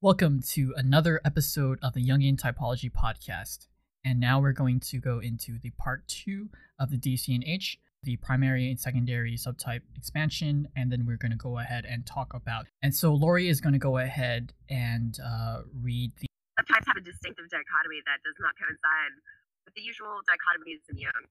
Welcome to another episode of the Jungian Typology Podcast. And now we're going to go into the part two of the DCNH, the primary and secondary subtype expansion, and then we're going to go ahead and talk about. And so Lori is going to go ahead and uh, read the. Subtypes have a distinctive dichotomy that does not coincide with the usual dichotomies in Jung.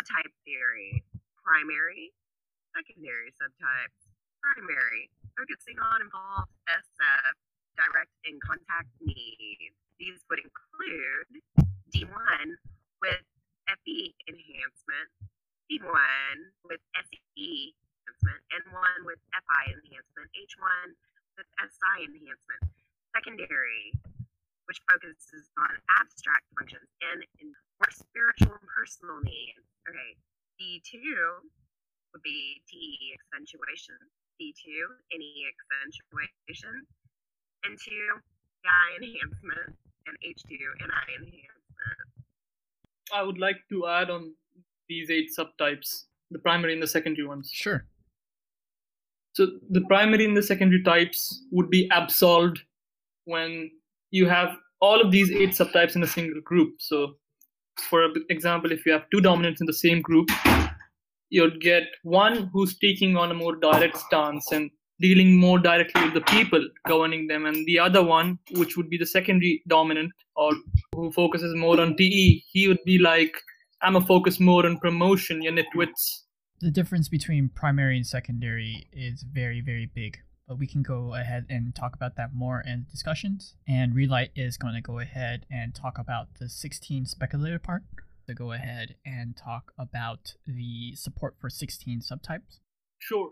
Subtype theory, primary, secondary subtypes, primary, focusing on involved SF, direct and contact needs. These would include D1 with FE enhancement, D1 with SE enhancement, and one with FI enhancement, H1 with SI enhancement. Secondary, which focuses on abstract functions and more spiritual and personal needs. Okay, D2 would be T accentuation, D2 NE accentuation, N2 I enhancement, and H2 NI enhancement. I would like to add on these eight subtypes, the primary and the secondary ones. Sure. So the primary and the secondary types would be absolved when you have all of these eight subtypes in a single group. So, for example, if you have two dominants in the same group, you'd get one who's taking on a more direct stance and dealing more directly with the people governing them, and the other one, which would be the secondary dominant or who focuses more on TE, he would be like, I'm a focus more on promotion, you nitwits. The difference between primary and secondary is very, very big. But we can go ahead and talk about that more in discussions. And Relight is going to go ahead and talk about the 16 speculative part. To go ahead and talk about the support for 16 subtypes. Sure.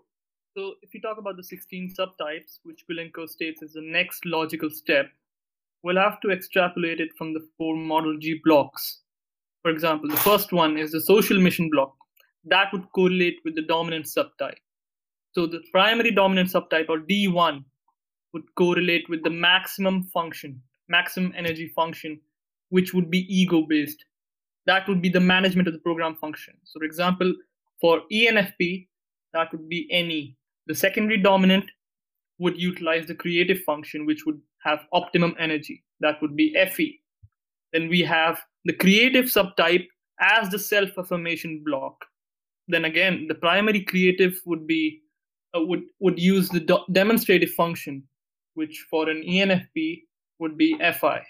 So if you talk about the 16 subtypes, which Gulenko states is the next logical step, we'll have to extrapolate it from the four model G blocks. For example, the first one is the social mission block. That would correlate with the dominant subtype. So the primary dominant subtype or D1 would correlate with the maximum function, maximum energy function, which would be ego based. That would be the management of the program function. So, for example, for ENFP, that would be NE. The secondary dominant would utilize the creative function, which would have optimum energy. That would be FE. Then we have the creative subtype as the self affirmation block. Then again, the primary creative would be uh, would would use the do- demonstrative function, which for an ENFP would be FI.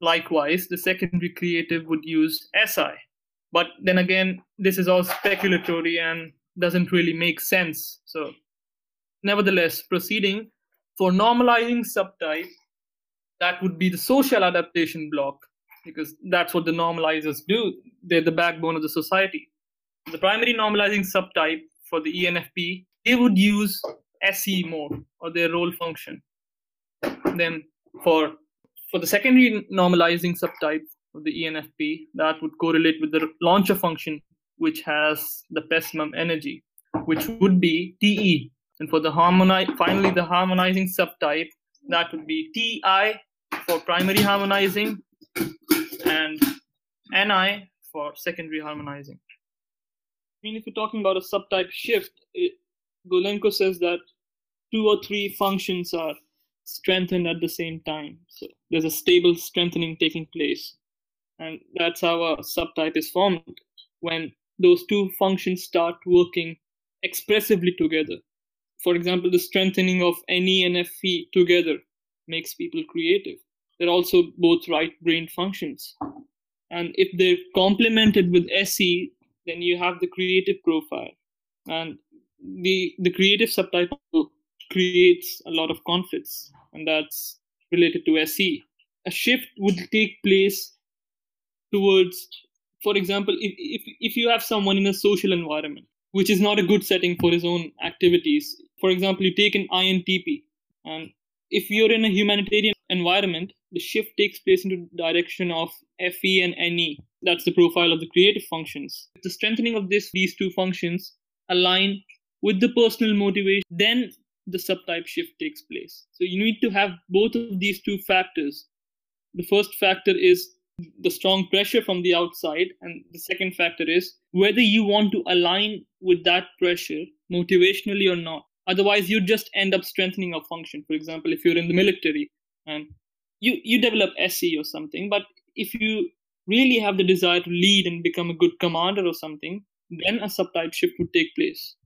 Likewise, the secondary creative would use SI. But then again, this is all speculatory and doesn't really make sense. So Nevertheless, proceeding for normalizing subtype, that would be the social adaptation block because that's what the normalizers do. They're the backbone of the society. The primary normalizing subtype for the ENFP, they would use SE mode or their role function. Then for for the secondary normalizing subtype of the ENFP, that would correlate with the launcher function, which has the pessimum energy, which would be TE, and for the harmonize, finally the harmonizing subtype, that would be Ti for primary harmonizing and Ni for secondary harmonizing. I mean, if you're talking about a subtype shift, it, Gulenko says that two or three functions are strengthened at the same time. So there's a stable strengthening taking place. And that's how a subtype is formed when those two functions start working expressively together for example, the strengthening of NE and FE together makes people creative. They're also both right brain functions. And if they're complemented with SE, then you have the creative profile. And the, the creative subtype creates a lot of conflicts, and that's related to SE. A shift would take place towards, for example, if, if, if you have someone in a social environment, which is not a good setting for his own activities, for example, you take an INTP, and if you're in a humanitarian environment, the shift takes place into direction of FE and NE. That's the profile of the creative functions. The strengthening of this these two functions align with the personal motivation, then the subtype shift takes place. So you need to have both of these two factors. The first factor is the strong pressure from the outside, and the second factor is whether you want to align with that pressure motivationally or not. Otherwise, you just end up strengthening a function. For example, if you're in the military, and you you develop SE or something. But if you really have the desire to lead and become a good commander or something, then a subtype shift would take place.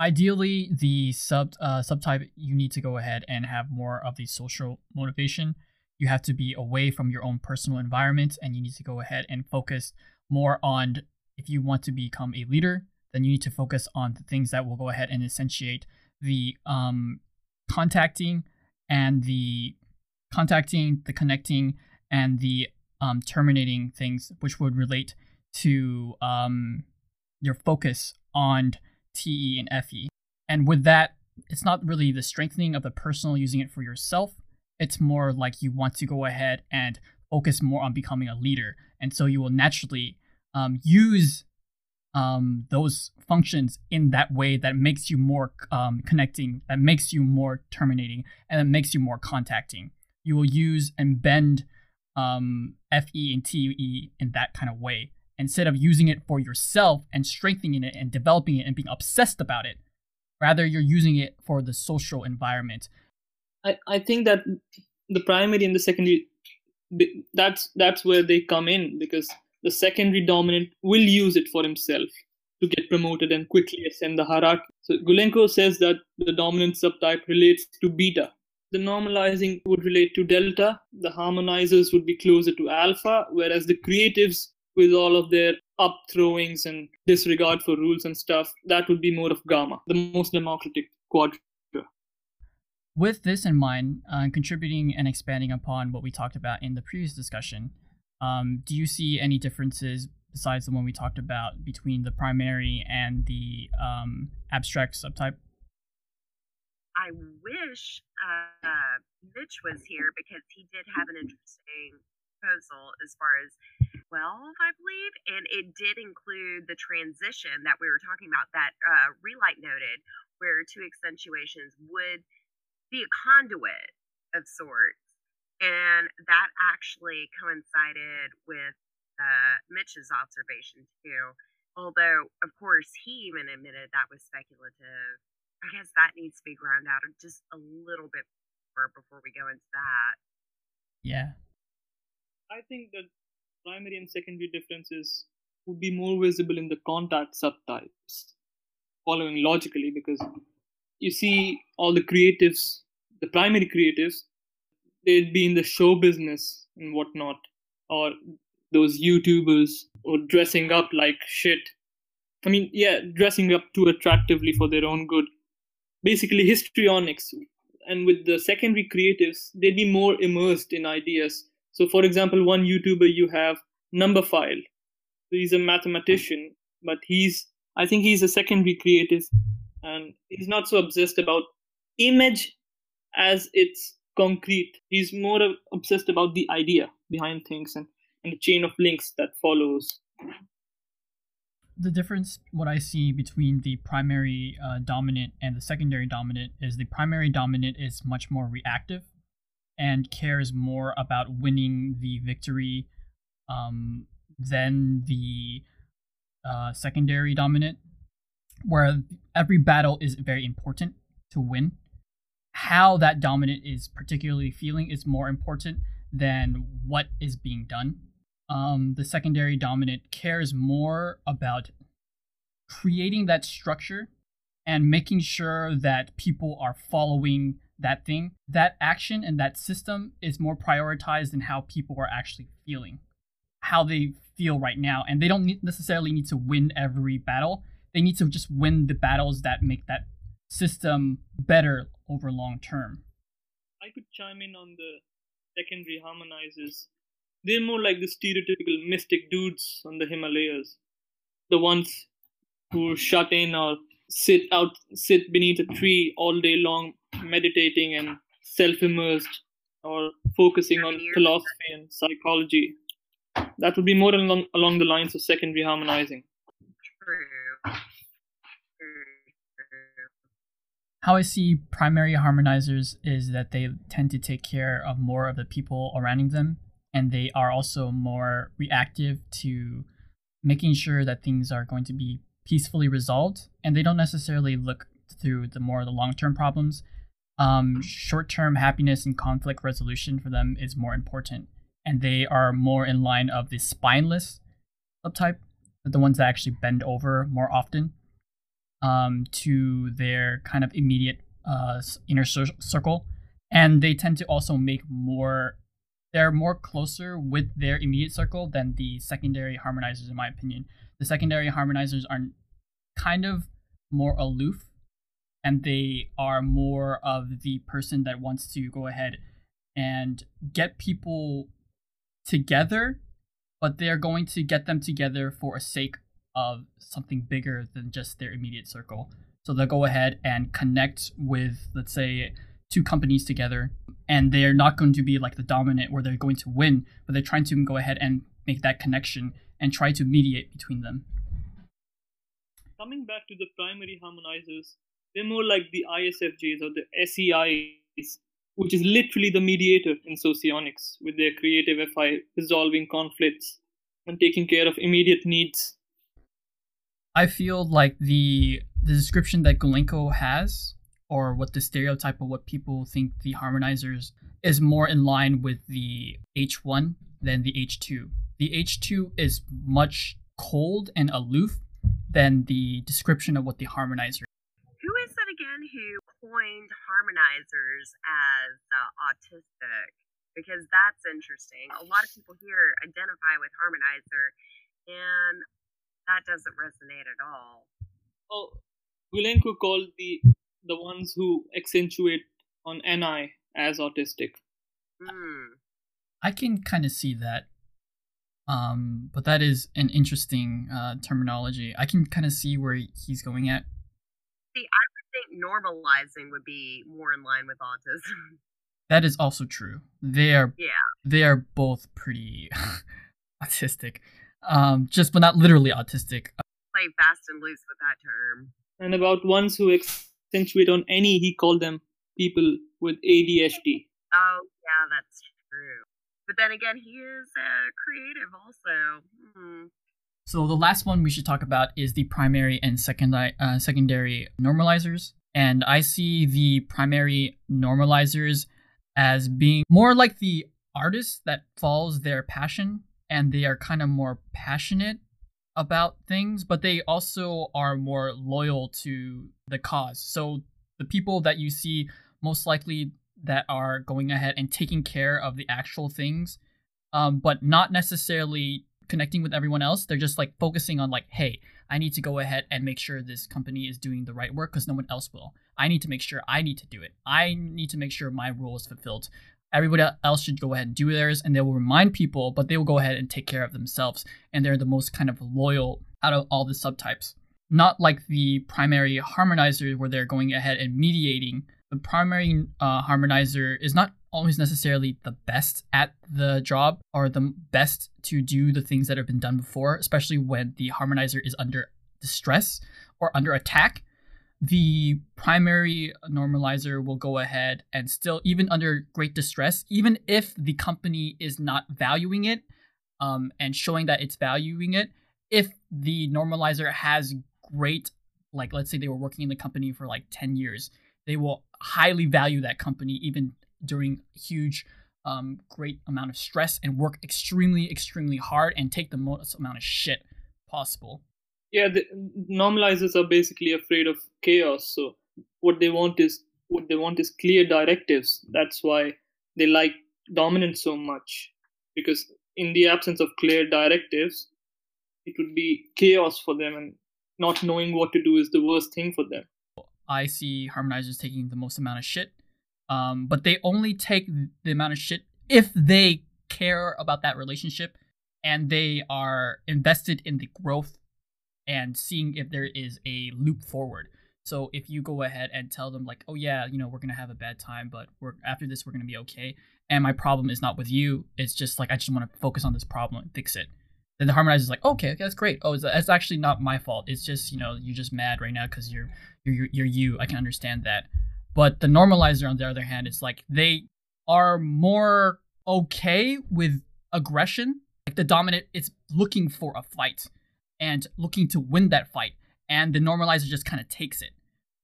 Ideally, the sub uh, subtype you need to go ahead and have more of the social motivation. You have to be away from your own personal environment, and you need to go ahead and focus more on if you want to become a leader, then you need to focus on the things that will go ahead and essentiate the um, contacting and the contacting, the connecting, and the um, terminating things, which would relate to um, your focus on TE and FE. And with that, it's not really the strengthening of the personal using it for yourself. It's more like you want to go ahead and focus more on becoming a leader. And so you will naturally um, use um, those functions in that way that makes you more um, connecting, that makes you more terminating, and that makes you more contacting. You will use and bend um, FE and TE in that kind of way instead of using it for yourself and strengthening it and developing it and being obsessed about it. Rather, you're using it for the social environment. I, I think that the primary and the secondary that's that's where they come in because the secondary dominant will use it for himself to get promoted and quickly ascend the hierarchy. So Gulenko says that the dominant subtype relates to beta. The normalizing would relate to delta. The harmonizers would be closer to alpha, whereas the creatives, with all of their up throwings and disregard for rules and stuff, that would be more of gamma, the most democratic quadrant. With this in mind, uh, contributing and expanding upon what we talked about in the previous discussion, um, do you see any differences besides the one we talked about between the primary and the um, abstract subtype? I wish uh, Mitch was here because he did have an interesting proposal as far as 12, I believe, and it did include the transition that we were talking about that uh, Relight noted, where two accentuations would be a conduit of sorts and that actually coincided with uh, Mitch's observation too. Although, of course, he even admitted that was speculative. I guess that needs to be ground out just a little bit more before we go into that. Yeah. I think that primary and secondary differences would be more visible in the contact subtypes, following logically, because you see all the creatives, the primary creatives, they'd be in the show business and whatnot, or those YouTubers or dressing up like shit. I mean, yeah, dressing up too attractively for their own good. Basically, histrionics. And with the secondary creatives, they'd be more immersed in ideas. So, for example, one YouTuber you have, Numberphile. He's a mathematician, but he's, I think he's a secondary creative, and he's not so obsessed about image as its concrete. He's more obsessed about the idea behind things and, and the chain of links that follows. The difference, what I see between the primary uh, dominant and the secondary dominant, is the primary dominant is much more reactive and cares more about winning the victory um, than the uh, secondary dominant, where every battle is very important to win how that dominant is particularly feeling is more important than what is being done. Um, the secondary dominant cares more about creating that structure and making sure that people are following that thing. That action and that system is more prioritized than how people are actually feeling, how they feel right now. And they don't necessarily need to win every battle. They need to just win the battles that make that system better over long term. I could chime in on the secondary harmonizers. They're more like the stereotypical mystic dudes on the Himalayas. The ones who shut in or sit out sit beneath a tree all day long meditating and self-immersed or focusing on philosophy and psychology. That would be more along along the lines of secondary harmonizing. True how I see primary harmonizers is that they tend to take care of more of the people around them, and they are also more reactive to making sure that things are going to be peacefully resolved, and they don't necessarily look through the more of the long term problems. Um, short-term happiness and conflict resolution for them is more important, and they are more in line of the spineless subtype, the ones that actually bend over more often um, to their kind of immediate uh, inner cir- circle, and they tend to also make more. They're more closer with their immediate circle than the secondary harmonizers, in my opinion. The secondary harmonizers are kind of more aloof, and they are more of the person that wants to go ahead and get people together, but they're going to get them together for a sake of something bigger than just their immediate circle. So they'll go ahead and connect with, let's say, two companies together, and they're not going to be like the dominant where they're going to win, but they're trying to go ahead and make that connection and try to mediate between them. Coming back to the primary harmonizers, they're more like the ISFJs or the SEIs, which is literally the mediator in socionics with their creative FI resolving conflicts and taking care of immediate needs. I feel like the the description that Gulenko has, or what the stereotype of what people think the harmonizers is more in line with the H1 than the H2. The H2 is much cold and aloof than the description of what the harmonizer. Who is that again who coined harmonizers as uh, autistic? Because that's interesting. A lot of people here identify with harmonizer, and that doesn't resonate at all. Oh, Gulenko called the the ones who accentuate on NI as autistic. Hmm. I can kind of see that. Um, but that is an interesting uh, terminology. I can kind of see where he's going at. See, I would think normalizing would be more in line with autism. That is also true. They are Yeah. they are both pretty autistic. Um, just but not literally autistic. Play fast and loose with that term. And about ones who accentuate on NE, he called them people with ADHD. Oh, yeah, that's true. But then again, he is uh, creative also. Hmm. So the last one we should talk about is the primary and secondary uh, secondary normalizers. And I see the primary normalizers as being more like the artist that follows their passion and they are kind of more passionate about things, but they also are more loyal to the cause. So the people that you see most likely that are going ahead and taking care of the actual things, um, but not necessarily connecting with everyone else. They're just like focusing on like, hey, I need to go ahead and make sure this company is doing the right work because no one else will. I need to make sure I need to do it. I need to make sure my role is fulfilled. Everybody else should go ahead and do theirs, and they will remind people, but they will go ahead and take care of themselves. And they're the most kind of loyal out of all the subtypes. Not like the primary harmonizer, where they're going ahead and mediating. The primary uh, harmonizer is not always necessarily the best at the job or the best to do the things that have been done before, especially when the harmonizer is under distress or under attack. The primary normalizer will go ahead and still, even under great distress, even if the company is not valuing it um, and showing that it's valuing it, if the normalizer has great, like let's say they were working in the company for like 10 years, they will highly value that company even during huge um, great amount of stress and work extremely extremely hard and take the most amount of shit possible Yeah, the normalizers are basically afraid of chaos. So what they want is what they want is clear directives. That's why they like dominance so much. Because in the absence of clear directives, it would be chaos for them, and not knowing what to do is the worst thing for them. i see harmonizers taking the most amount of shit um, but they only take the amount of shit if they care about that relationship and they are invested in the growth and seeing if there is a loop forward. So if you go ahead and tell them like oh yeah you know we're gonna have a bad time but we're after this we're gonna be okay and my problem is not with you it's just like i just want to focus on this problem and fix it. Then the harmonizer is like okay, okay that's great. Oh it's, it's actually not my fault. It's just you know you're just mad right now because you're, you're you're you. I can understand that. But the normalizer on the other hand it's like they are more okay with aggression. Like the dominant is looking for a fight and looking to win that fight and the normalizer just kind of takes it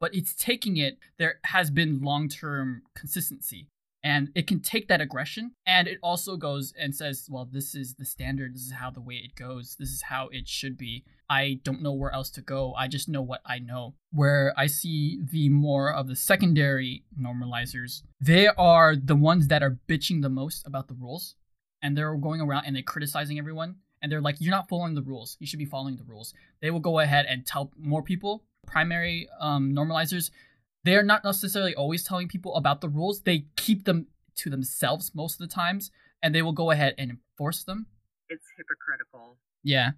but it's taking it. There has been long term consistency. And it can take that aggression and it also goes and says, well, this is the standard. This is how the way it goes. This is how it should be. I don't know where else to go. I just know what I know. Where I see the more of the secondary normalizers, they are the ones that are bitching the most about the rules. And they're going around and they're criticizing everyone. And they're like, you're not following the rules. You should be following the rules. They will go ahead and tell more people. Primary um, normalizers, they're not necessarily always telling people about the rules. They keep them to themselves most of the times, and they will go ahead and enforce them. It's hypocritical. Yeah.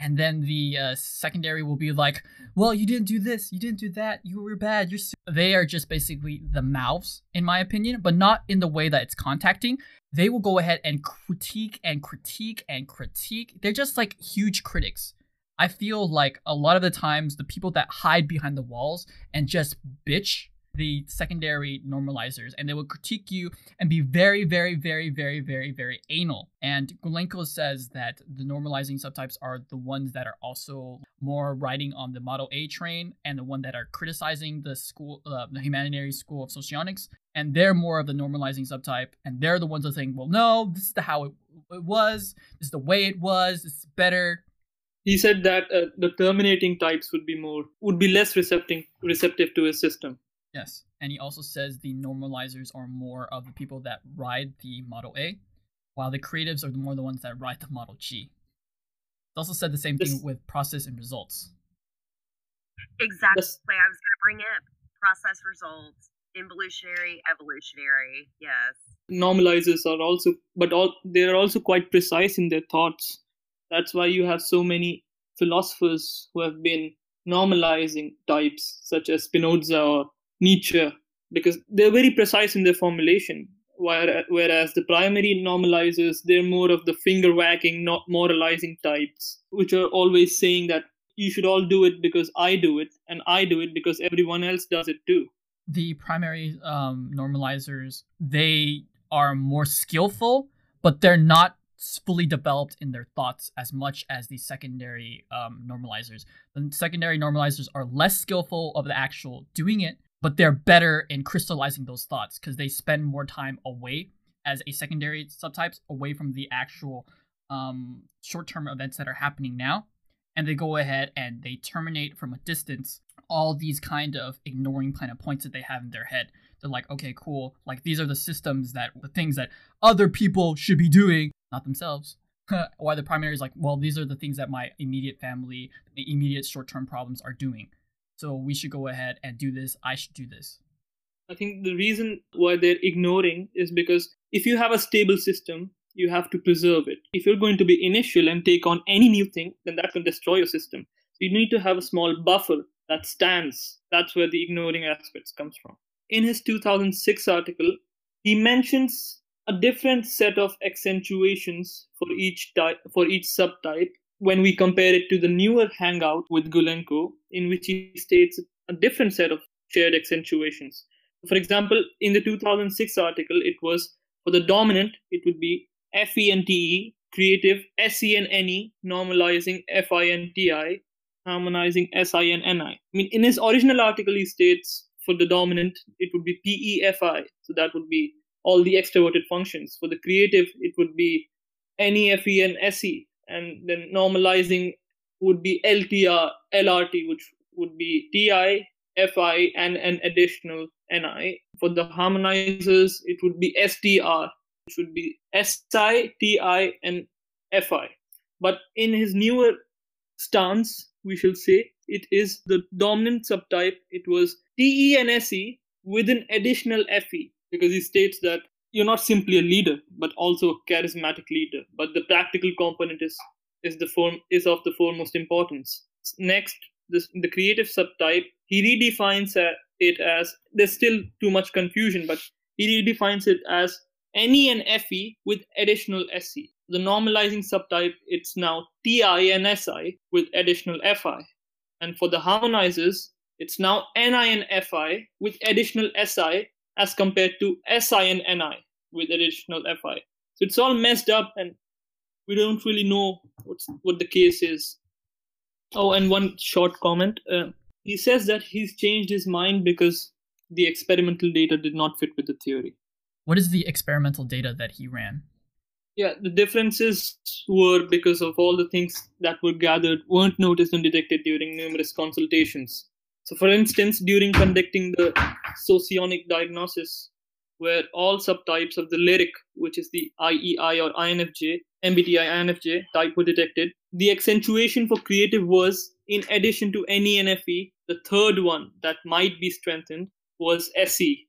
And then the uh, secondary will be like, "Well, you didn't do this, you didn't do that, you were bad." You're they are just basically the mouths, in my opinion, but not in the way that it's contacting. They will go ahead and critique and critique and critique. They're just like huge critics. I feel like a lot of the times the people that hide behind the walls and just bitch the secondary normalizers and they will critique you and be very, very, very, very, very, very anal. And Gulenko says that the normalizing subtypes are the ones that are also more riding on the Model A train and the one that are criticizing the school, uh, the humanitarian school of socionics. And they're more of the normalizing subtype, and they're the ones that are saying, "Well, no, this is the how it, it was. This is the way it was. Is better." he said that uh, the terminating types would be more would be less receptive receptive to his system yes. And he also says the normalizers are more of the people that ride the model a while the creatives are more the ones that ride the model g. He also said the same this, thing with process and results. Exactly. This, i was going to bring it process results involutionary evolutionary. Yes. Normalizers are also but all they're also quite precise in their thoughts. That's why you have so many philosophers who have been normalizing types such as Spinoza or Nietzsche because they're very precise in their formulation. Whereas the primary normalizers, they're more of the finger wagging, not moralizing types, which are always saying that you should all do it because I do it, and I do it because everyone else does it too. The primary um, normalizers, they are more skillful, but they're not fully developed in their thoughts as much as the secondary um, normalizers. The secondary normalizers are less skillful of the actual doing it, but they're better in crystallizing those thoughts because they spend more time away as a secondary subtypes away from the actual um, short-term events that are happening now and they go ahead and they terminate from a distance all these kind of ignoring kind of points that they have in their head they're like okay cool like these are the systems that the things that other people should be doing not themselves. Why the primary is like, well, these are the things that my immediate family, the immediate short term problems are doing. So we should go ahead and do this. I should do this. I think the reason why they're ignoring is because if you have a stable system, you have to preserve it. If you're going to be initial and take on any new thing, then that can destroy your system. You need to have a small buffer that stands. That's where the ignoring aspects comes from. In his 2006 article, he mentions a different set of accentuations for each type for each subtype when we compare it to the newer hangout with Gulenko, in which he states a different set of shared accentuations. For example, in the 2006 article, it was for the dominant, it would be FENTE, creative SENNE, normalizing FINTI, harmonizing SINNI. I mean, in his original article, he states for the dominant, it would be PEFI. So that would be all the extroverted functions. For the creative, it would be NEFE and SE, and then normalizing would be LTR, LRT, which would be TI, FI, and an additional NI. For the harmonizers, it would be STR, which would be SI, TI, and FI. But in his newer stance, we shall say it is the dominant subtype. It was TE and SE with an additional FE because he states that you're not simply a leader but also a charismatic leader but the practical component is is the form is of the foremost importance next this, the creative subtype he redefines it as there's still too much confusion but he redefines it as NE and FE with additional SE. The normalizing subtype, it's now TI and SI with additional FI. And for the harmonizers, it's now NI and FI with additional SI as compared to SI and NI with additional FI. So it's all messed up and we don't really know what's, what the case is. Oh, and one short comment. Uh, he says that he's changed his mind because the experimental data did not fit with the theory. What is the experimental data that he ran? Yeah, the differences were because of all the things that were gathered weren't noticed and detected during numerous consultations. So, for instance, during conducting the socionic diagnosis, where all subtypes of the lyric, which is the IEI or INFJ, MBTI INFJ type were detected, the accentuation for creative was, in addition to NE NFE, the third one that might be strengthened was SE,